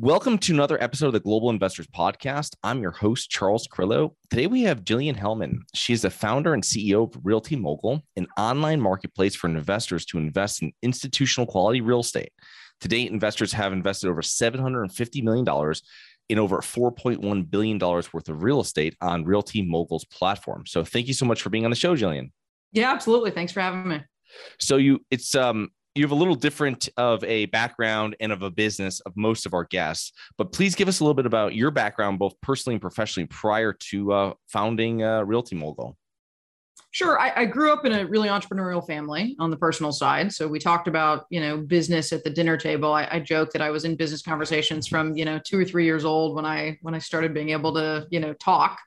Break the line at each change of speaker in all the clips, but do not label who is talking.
Welcome to another episode of the Global Investors Podcast. I'm your host, Charles Carillo. Today we have Jilliene Helman. She is the founder and CEO of Realty Mogul, an online marketplace for investors to invest in institutional quality real estate. To date, investors have invested over $750 million in over $4.1 billion worth of real estate on Realty Mogul's platform. So thank you so much for being on the show, Jilliene.
Yeah, absolutely. Thanks for having me.
So you it's um you have a little different of a background and of a business of most of our guests, but please give us a little bit about your background, both personally and professionally, prior to uh, founding uh, Realty Mogul.
Sure. I, I, grew up in a really entrepreneurial family on the personal side. So we talked about, you know, business at the dinner table. I, I joke that I was in business conversations from, you know, two or three years old when I when I started being able to, you know, talk.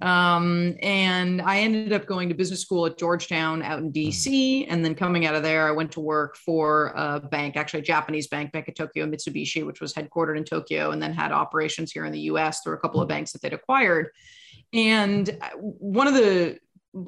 Um, and I ended up going to business school at Georgetown out in hmm. DC. And then coming out of there, I went to work for a bank, actually a Japanese bank, Bank of Tokyo Mitsubishi, which was headquartered in Tokyo and then had operations here in the US through a couple of hmm. banks that they'd acquired. And uh, one of the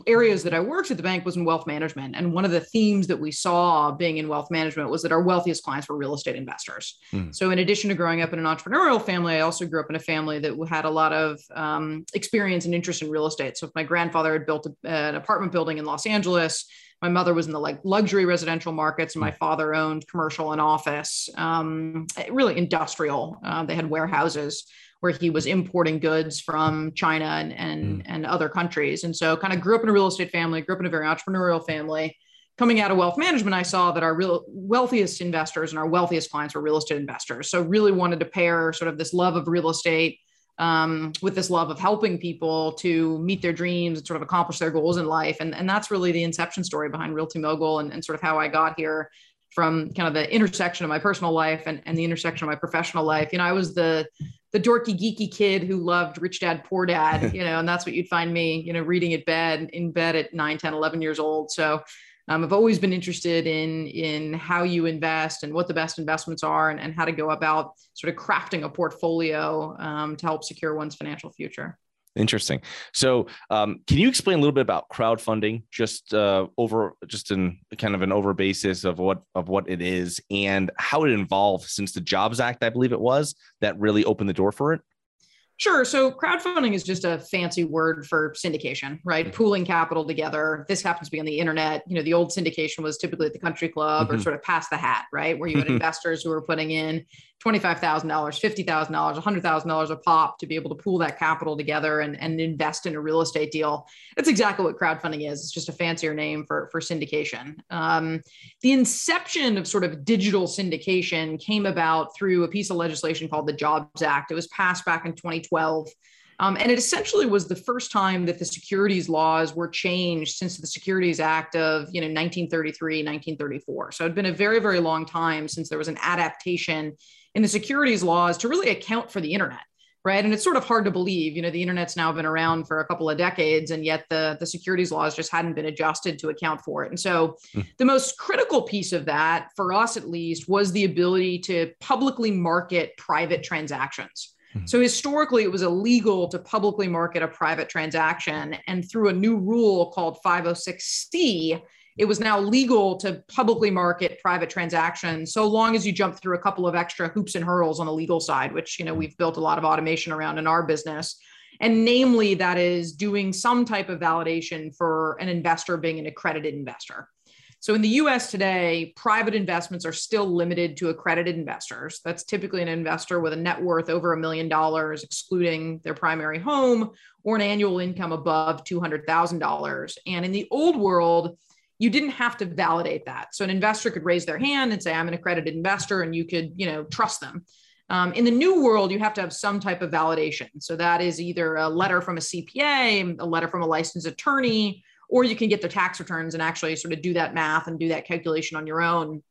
areas that I worked at the bank was in wealth management. And one of the themes that we saw being in wealth management was that our wealthiest clients were real estate investors. Mm. So, in addition to growing up in an entrepreneurial family, I also grew up in a family that had a lot of um, experience and interest in real estate. So, if my grandfather had built a, an apartment building in Los Angeles, my mother was in the like luxury residential markets and my hmm. father owned commercial and office um, really industrial uh, they had warehouses where he was importing goods from China and and, mm. and other countries. And so kind of grew up in a real estate family, grew up in a very entrepreneurial family. Coming out of wealth management, I saw that our real wealthiest investors and our wealthiest clients were real estate investors. So really wanted to pair sort of this love of real estate um, with this love of helping people to meet their dreams and sort of accomplish their goals in life. And, and that's really the inception story behind Realty Mogul and, and sort of how I got here from kind of the intersection of my personal life and, and the intersection of my professional life. You know, I was the the dorky geeky kid who loved rich dad poor dad you know and that's what you'd find me you know reading at bed in bed at 9 10 11 years old. So um, i've always been interested in in how you invest and what the best investments are and, and how to go about sort of crafting a portfolio um, to help secure one's financial future
Interesting. So, um, can you explain a little bit about crowdfunding, just uh, over, just in kind of an over basis of what of what it is and how it evolved since the Jobs Act, I believe it was, that really opened the door for it?
Sure. So crowdfunding is just a fancy word for syndication, right? Mm-hmm. Pooling capital together. This happens to be on the internet. You know, the old syndication was typically at the country club mm-hmm. or sort of past the hat, right? Where you had investors who were putting in $25,000, $50,000, $100,000 a pop to be able to pool that capital together and, and invest in a real estate deal. That's exactly what crowdfunding is. It's just a fancier name for, for syndication. Um, the inception of sort of digital syndication came about through a piece of legislation called the Jobs Act. It was passed back in 2012. Um, and it essentially was the first time that the securities laws were changed since the Securities Act of you know 1933, 1934. So it'd been a very, very long time since there was an adaptation in the securities laws to really account for the internet right and it's sort of hard to believe you know the internet's now been around for a couple of decades and yet the the securities laws just hadn't been adjusted to account for it and so mm. the most critical piece of that for us at least was the ability to publicly market private transactions hmm. so historically it was illegal to publicly market a private transaction and through a new rule called 506c it was now legal to publicly market private transactions so long as you jump through a couple of extra hoops and hurdles on the legal side which you know we've built a lot of automation around in our business and namely that is doing some type of validation for an investor being an accredited investor so in the US today, private investments are still limited to accredited investors. That's typically an investor with a net worth over a million dollars, excluding their primary home, or an annual income above $200,000. And in the old world, you didn't have to validate that. So an investor could raise their hand and say, I'm an accredited investor, and you could, you know, trust them. Um, in the new world, you have to have some type of validation. So that is either a letter from a CPA, a letter from a licensed attorney, or you can get the tax returns and actually sort of do that math and do that calculation on your own.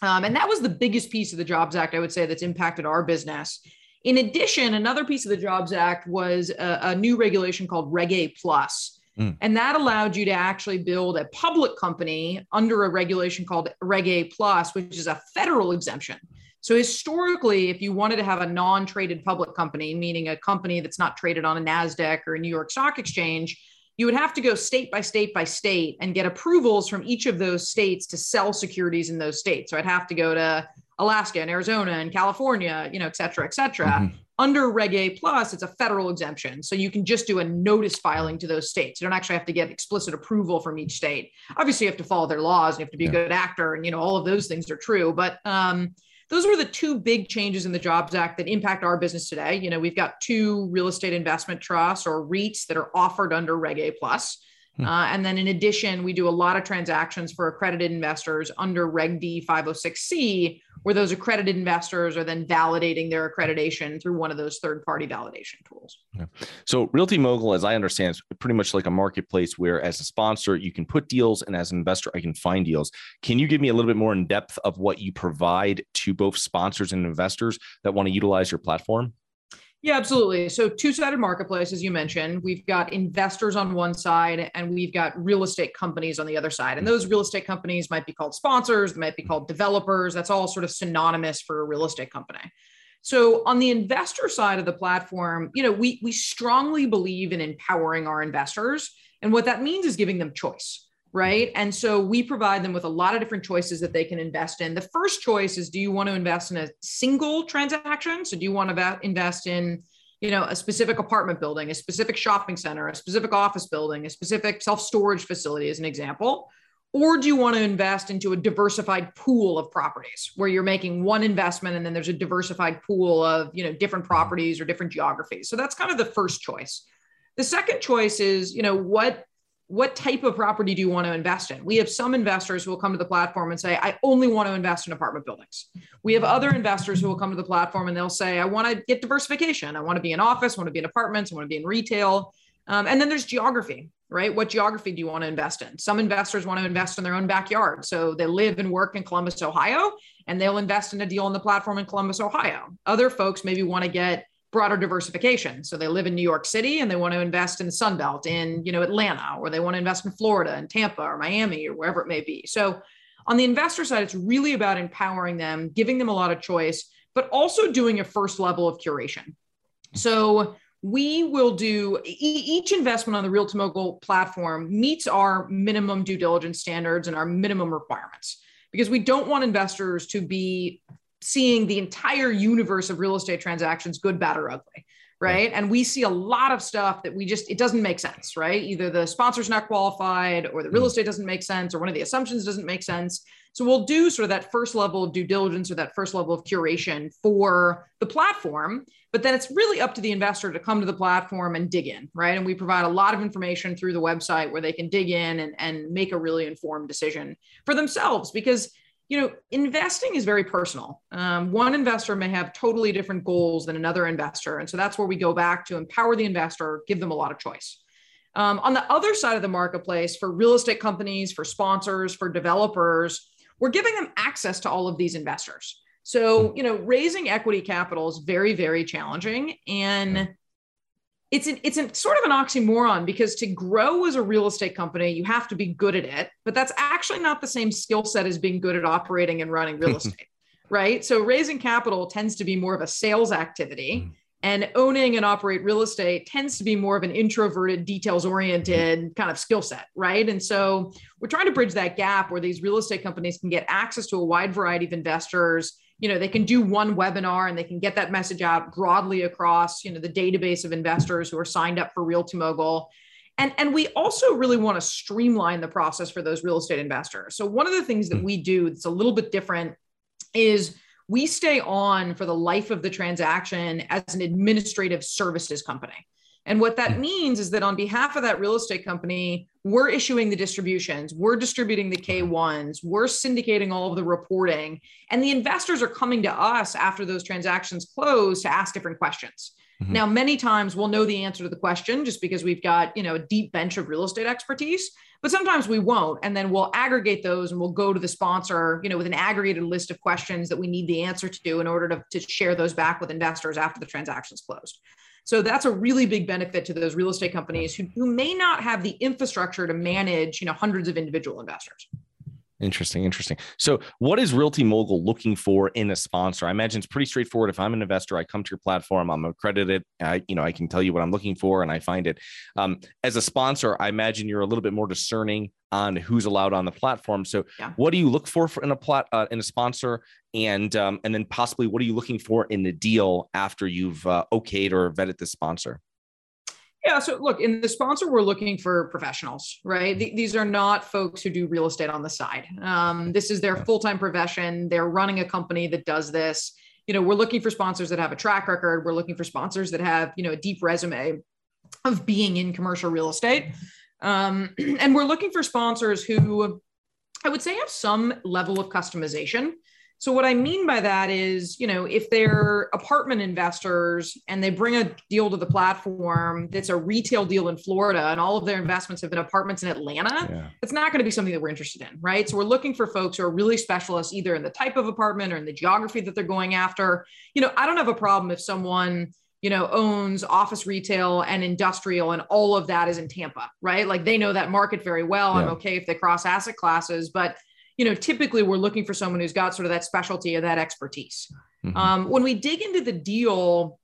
Um, and that was the biggest piece of the Jobs Act, I would say, that's impacted our business. In addition, another piece of the Jobs Act was a, a new regulation called Reg A Plus Mm. And that allowed you to actually build a public company under a regulation called Reg A Plus, which is a federal exemption. So historically, if you wanted to have a non-traded public company, meaning a company that's not traded on a NASDAQ or a New York Stock Exchange, you would have to go state by state by state and get approvals from each of those states to sell securities in those states. So I'd have to go to Alaska and Arizona and California, you know, et cetera, et cetera. Mm-hmm. Under Reg A Plus, it's a federal exemption. So you can just do a notice filing to those states. You don't actually have to get explicit approval from each state. Obviously, you have to follow their laws and you have to be yeah. a good actor. And, you know, all of those things are true. But um, those were the two big changes in the Jobs Act that impact our business today. You know, we've got two real estate investment trusts or REITs that are offered under Reg A Plus. Hmm. Uh, and then in addition, we do a lot of transactions for accredited investors under Reg D 506C, where those accredited investors are then validating their accreditation through one of those third party validation tools.
Yeah. So, Realty Mogul, as I understand, is pretty much like a marketplace where, as a sponsor, you can put deals, and as an investor, I can find deals. Can you give me a little bit more in depth of what you provide to both sponsors and investors that want to utilize your platform?
Yeah, absolutely. So, two sided marketplace, as you mentioned, we've got investors on one side and we've got real estate companies on the other side. And mm-hmm. those real estate companies might be called sponsors, they might be called developers. That's all sort of synonymous for a real estate company. So, on the investor side of the platform, you know, we, we strongly believe in empowering our investors. And what that means is giving them choice right? And so we provide them with a lot of different choices that they can invest in. The first choice is do you want to invest in a single transaction? So do you want to invest in you know a specific apartment building, a specific shopping center, a specific office building, a specific self-storage facility as an example? Or do you want to invest into a diversified pool of properties where you're making one investment and then there's a diversified pool of, you know, different mm-hmm. properties or different geographies? So that's kind of the first choice. The second choice is, you know, what what type of property do you want to invest in? We have some investors who will come to the platform and say, I only want to invest in apartment buildings. We have other investors who will come to the platform and they'll say, I want to get diversification. I want to be in office, I want to be in apartments, I want to be in retail. Um, and then there's geography, right? What geography do you want to invest in? Some investors want to invest in their own backyard. So they live and work in Columbus, Ohio, and they'll invest in a deal on the platform in Columbus, Ohio. Other folks maybe want to get broader diversification. So they live in New York City and they want to invest in the Sun Belt in, you know, Atlanta, or they want to invest in Florida and Tampa or Miami or wherever it may be. So on the investor side, it's really about empowering them, giving them a lot of choice, but also doing a first level of curation. So we will do each investment on the Realty Mogul platform meets our minimum due diligence standards and our minimum requirements because we don't want investors to be seeing the entire universe of real estate transactions, good, bad, or ugly. Right. And we see a lot of stuff that we just, it doesn't make sense, right? Either the sponsor's not qualified or the real mm. estate doesn't make sense or one of the assumptions doesn't make sense. So we'll do sort of that first level of due diligence or that first level of curation for the platform. But then it's really up to the investor to come to the platform and dig in, right? And we provide a lot of information through the website where they can dig in and, and make a really informed decision for themselves because you know, investing is very personal. Um, one investor may have totally different goals than another investor. And so that's where we go back to empower the investor, give them a lot of choice. Um, on the other side of the marketplace, for real estate companies, for sponsors, for developers, we're giving them access to all of these investors. So, you know, raising equity capital is very, very challenging. And it's an, it's an, sort of an oxymoron because to grow as a real estate company, you have to be good at it, but that's actually not the same skill set as being good at operating and running real estate, right? So raising capital tends to be more of a sales activity. Mm. And owning and operate real estate tends to be more of an introverted, details oriented kind of skill set, right? And so we're trying to bridge that gap where these real estate companies can get access to a wide variety of investors you know they can do one webinar and they can get that message out broadly across you know the database of investors who are signed up for realty mogul. And and we also really want to streamline the process for those real estate investors. So one of the things that hmm. we do that's a little bit different is we stay on for the life of the transaction as an administrative services company and what that hmm. means is that on behalf of that real estate company, we're issuing the distributions, we're distributing the K1s, we're syndicating all of the reporting, and the investors are coming to us after those transactions close to ask different questions. Mm-hmm. Now, many times we'll know the answer to the question just because we've got, you know, a deep bench of real estate expertise, but sometimes we won't. And then we'll aggregate those and we'll go to the sponsor, you know, with an aggregated list of questions that we need the answer to in order to, to share those back with investors after the transaction's closed. So that's a really big benefit to those real estate companies who, who may not have the infrastructure to manage, you know, hundreds of individual investors.
Interesting, interesting. So, what is Realty Mogul looking for in a sponsor? I imagine it's pretty straightforward. If I'm an investor, I come to your platform, I'm accredited, I, you know, I can tell you what I'm looking for, and I find it. Um, as a sponsor, I imagine you're a little bit more discerning on who's allowed on the platform. So, yeah. what do you look for, for in a plat uh, in a sponsor, and um, and then possibly what are you looking for in the deal after you've uh, okayed or vetted the sponsor?
Yeah. So look, in the sponsor, we're looking for professionals, right? Th- these are not folks who do real estate on the side. Um, this is their full-time profession. They're running a company that does this. You know, we're looking for sponsors that have a track record. We're looking for sponsors that have, you know, a deep resume of being in commercial real estate. Um, and we're looking for sponsors who I would say have some level of customization. So what I mean by that is, you know, if they're apartment investors and they bring a deal to the platform that's a retail deal in Florida and all of their investments have been apartments in Atlanta, yeah. it's not going to be something that we're interested in, right? So we're looking for folks who are really specialists either in the type of apartment or in the geography that they're going after. You know, I don't have a problem if someone you know, owns office retail and industrial, and all of that is in Tampa, right? Like they know that market very well. Yeah. I'm okay if they cross asset classes, but you know, typically we're looking for someone who's got sort of that specialty or that expertise. Mm-hmm. Um, when we dig into the deal,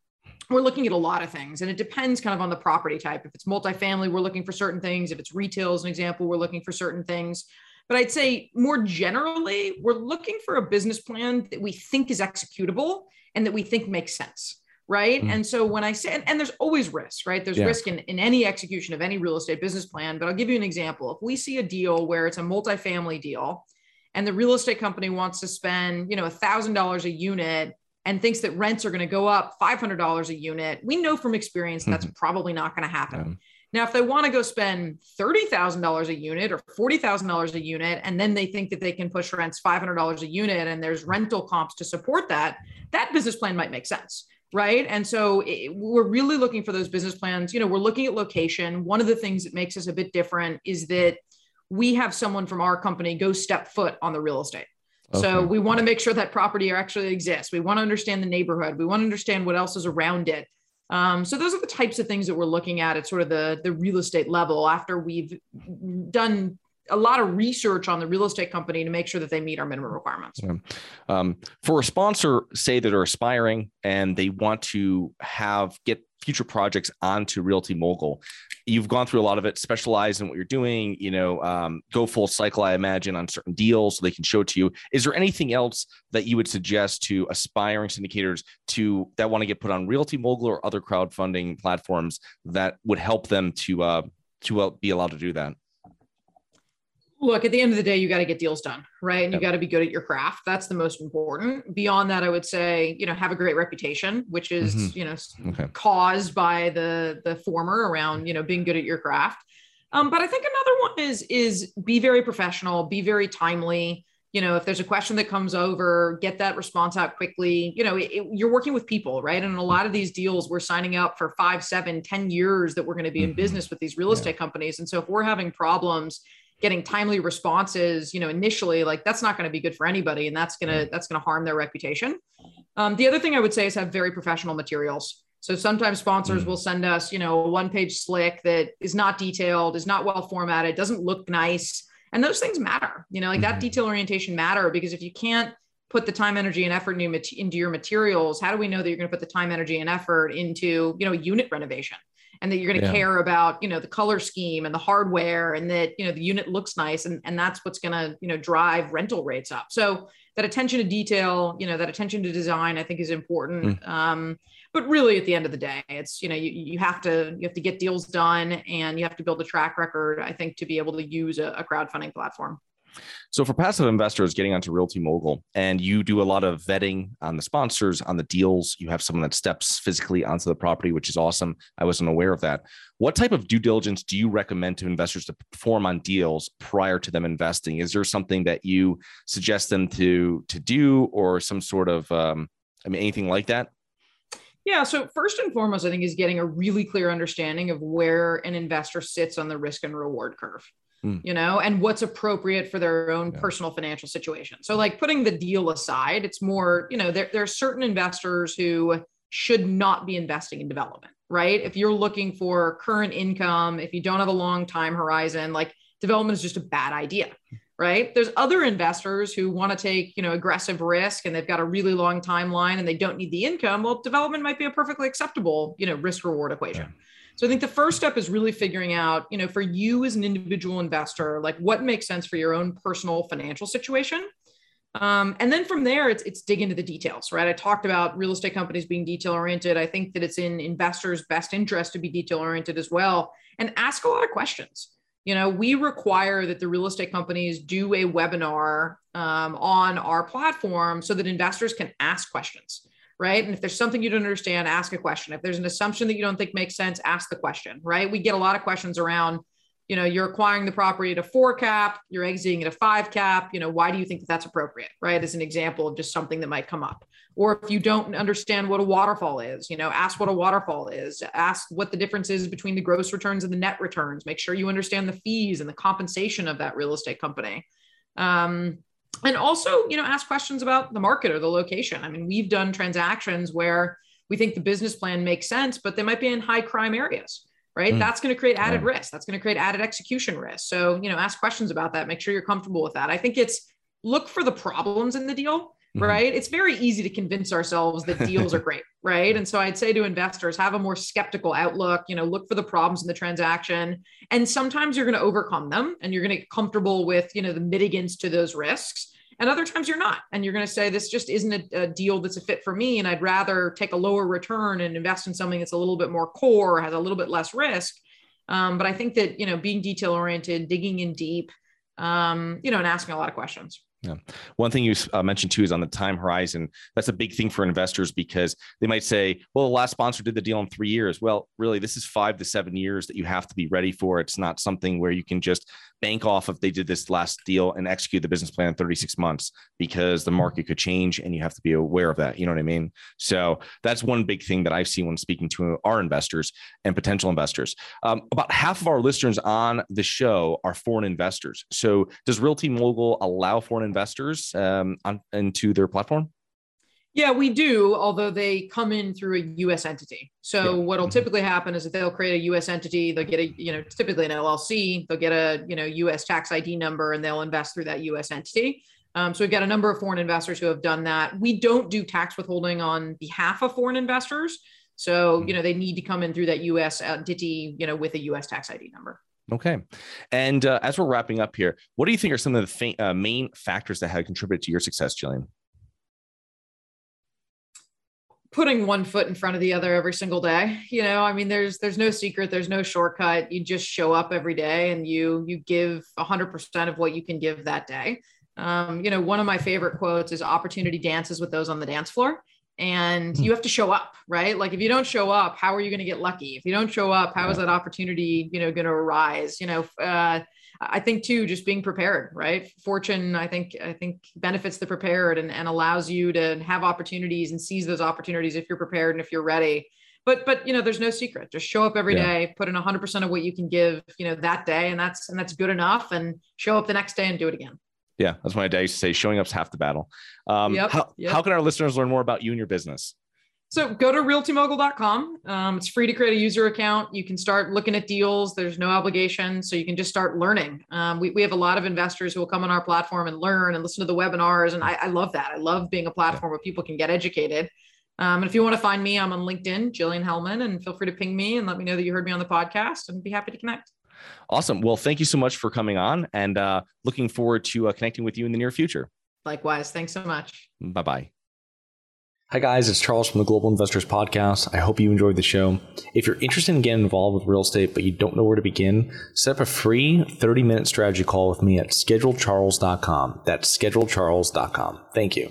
we're looking at a lot of things and it depends kind of on the property type. If it's multifamily, we're looking for certain things. If it's retail, as an example, we're looking for certain things. But I'd say more generally, we're looking for a business plan that we think is executable and that we think makes sense. Right. Mm-hmm. And so when I say, and, and, there's always risk, right? There's yeah. risk in, in any execution of any real estate business plan. But I'll give you an example. If we see a deal where it's a multifamily deal and the real estate company wants to spend, you know, a thousand dollars a unit and thinks that rents are going to go up $500 a unit, we know from experience that's mm-hmm. probably not going to happen. Now, if they want to go spend $30,000 a unit or $40,000 a unit, and then they think that they can push rents $500 a unit and there's rental comps to support that, that business plan might make sense. Right. And so it, we're really looking for those business plans. You know, we're looking at location. One of the things that makes us a bit different is that we have someone from our company go step foot on the real estate. Okay. So we want to make sure that property actually exists. We want to understand the neighborhood. We want to understand what else is around it. Um, so those are the types of things that we're looking at at sort of the the real estate level after we've done a lot of research on the real estate company to make sure that they meet our minimum requirements. Yeah.
Um, for a sponsor, say that are aspiring and they want to have get future projects onto Realty Mogul, you've gone through a lot of it, specialize in what you're doing, you know, um, go full cycle, I imagine, on certain deals so they can show it to you. Is there anything else that you would suggest to aspiring syndicators to that want to get put on Realty Mogul or other crowdfunding platforms that would help them to uh, to uh, be allowed to do that?
Look at the end of the day you got to get deals done right and yep. you got to be good at your craft that's the most important beyond that i would say you know have a great reputation which is mm-hmm. you know okay. caused by the the former around you know being good at your craft um, but i think another one is is be very professional be very timely you know if there's a question that comes over get that response out quickly you know it, it, you're working with people right and a lot of these deals we're signing up for five seven ten years that we're going to be in mm-hmm. business with these real estate yeah. companies and so if we're having problems getting timely responses you know initially like that's not going to be good for anybody and that's going to that's going to harm their reputation um, the other thing i would say is have very professional materials so sometimes sponsors mm. will send us you know a one page slick that is not detailed is not well formatted doesn't look nice and those things matter you know like mm-hmm. that detail orientation matter because if you can't put the time energy and effort into your materials how do we know that you're going to put the time energy and effort into you know unit renovation and that you're going to yeah. care about you know the color scheme and the hardware and that you know the unit looks nice and, and that's what's going to you know drive rental rates up so that attention to detail you know that attention to design i think is important mm. um, but really at the end of the day it's you know you, you have to you have to get deals done and you have to build a track record i think to be able to use a, a crowdfunding platform
so for passive investors getting onto Realty Mogul, and you do a lot of vetting on the sponsors, on the deals, you have someone that steps physically onto the property, which is awesome. I wasn't aware of that. What type of due diligence do you recommend to investors to perform on deals prior to them investing? Is there something that you suggest them to to do, or some sort of, um, I mean, anything like that?
Yeah. So first and foremost, I think is getting a really clear understanding of where an investor sits on the risk and reward curve mm. you know, and what's appropriate for their own yeah. personal financial situation. So, like putting the deal aside, it's more, you know, there, there are certain investors who should not be investing in development, right? If you're looking for current income, if you don't have a long time horizon, like development is just a bad idea, right? There's other investors who want to take, you know, aggressive risk and they've got a really long timeline and they don't need the income. Well, development might be a perfectly acceptable, you know, risk reward equation. Yeah. So I think the first step is really figuring out, you know, for you as an individual investor, like what makes sense for your own personal financial situation. Um, and then from there, it's it's dig into the details, right? I talked about real estate companies being detail oriented. I think that it's in investors' best interest to be detail oriented as well, and ask a lot of questions. You know, we require that the real estate companies do a webinar um, on our platform so that investors can ask questions right? And if there's something you don't understand, ask a question. If there's an assumption that you don't think makes sense, ask the question, right? We get a lot of questions around, you know, you're acquiring the property at a four cap, you're exiting at a five cap. You know, why do you think that that's appropriate, right? As an example of just something that might come up. Or if you don't understand what a waterfall is, you know, ask what a waterfall is, ask what the difference is between the gross returns and the net returns. Make sure you understand the fees and the compensation of that real estate company. Um, and also you know ask questions about the market or the location. I mean we've done transactions where we think the business plan makes sense but they might be in high crime areas right? Mm. that's going to create added yeah. risk. That's going to create added execution risk. So you know ask questions about that. Make sure you're comfortable with that. I think it's look for the problems in the deal mm-hmm. right? It's very easy to convince ourselves that deals are great right? And so i'd say to investors have a more skeptical outlook you know look for the problems in the transaction. And sometimes you're going to overcome them and you're going to get comfortable with you know the mitigants to those risks. And other times you're not. And you're going to say this just isn't a, a, deal that's a fit for me. And i'd rather take a lower return and invest in something that's a little bit more core has a little bit less risk. Um, but i think that you know being detail oriented digging in deep um, you know and asking a lot of questions
yeah. One thing you uh, mentioned too is on the time horizon. That's a big thing for investors because they might say, well, the last sponsor did the deal in three years. Well, really, this is five to seven years that you have to be ready for. It's not something where you can just bank off if they did this last deal and execute the business plan in 36 months because the market could change and you have to be aware of that. You know what I mean? So that's one big thing that I've seen when speaking to our investors and potential investors. Um, about half of our listeners on the show are foreign investors. So does Realty Mogul allow foreign investors um, on, into their platform?
Yeah, we do, although they come in through a US entity. So yeah. what'll mm-hmm. typically happen is that they'll create a US entity, they'll get a, you know, typically an LLC, they'll get a, you know, US tax ID number and they'll invest through that US entity. Um, so we've got a number of foreign investors who have done that. We don't do tax withholding on behalf of foreign investors. So, mm-hmm. you know, they need to come in through that US entity, you know, with a US tax ID number.
Okay. And uh, as we're wrapping up here, what do you think are some of the fa- uh, main factors that have contributed to your success, Jilliene?
putting one foot in front of the other every single day you know i mean there's there's no secret there's no shortcut you just show up every day and you you give 100% of what you can give that day um, you know one of my favorite quotes is opportunity dances with those on the dance floor and you have to show up right like if you don't show up how are you going to get lucky if you don't show up how is that opportunity you know going to arise you know uh, I think too, just being prepared, right? Fortune, I think, I think benefits the prepared and, and allows you to have opportunities and seize those opportunities if you're prepared and if you're ready. But but you know, there's no secret. Just show up every yeah. day, put in 100% of what you can give, you know, that day, and that's and that's good enough. And show up the next day and do it again.
Yeah, that's my day used to say. Showing up's half the battle. Um, yep, how, yep. how can our listeners learn more about you and your business?
So go to realtymogul.com. Um, it's free to create a user account. You can start looking at deals. There's no obligation. So you can just start learning. Um, we, we have a lot of investors who will come on our platform and learn and listen to the webinars. And I, I love that. I love being a platform where people can get educated. Um, and if you want to find me, I'm on LinkedIn, Jilliene Helman, and feel free to ping me and let me know that you heard me on the podcast and be happy to connect.
Awesome. Well, thank you so much for coming on and uh, looking forward to uh, connecting with you in the near future.
Likewise. Thanks so much.
Bye bye.
Hi, guys, it's Charles from the Global Investors Podcast. I hope you enjoyed the show. If you're interested in getting involved with real estate, but you don't know where to begin, set up a free 30 minute strategy call with me at schedulecharles.com. That's schedulecharles.com. Thank you.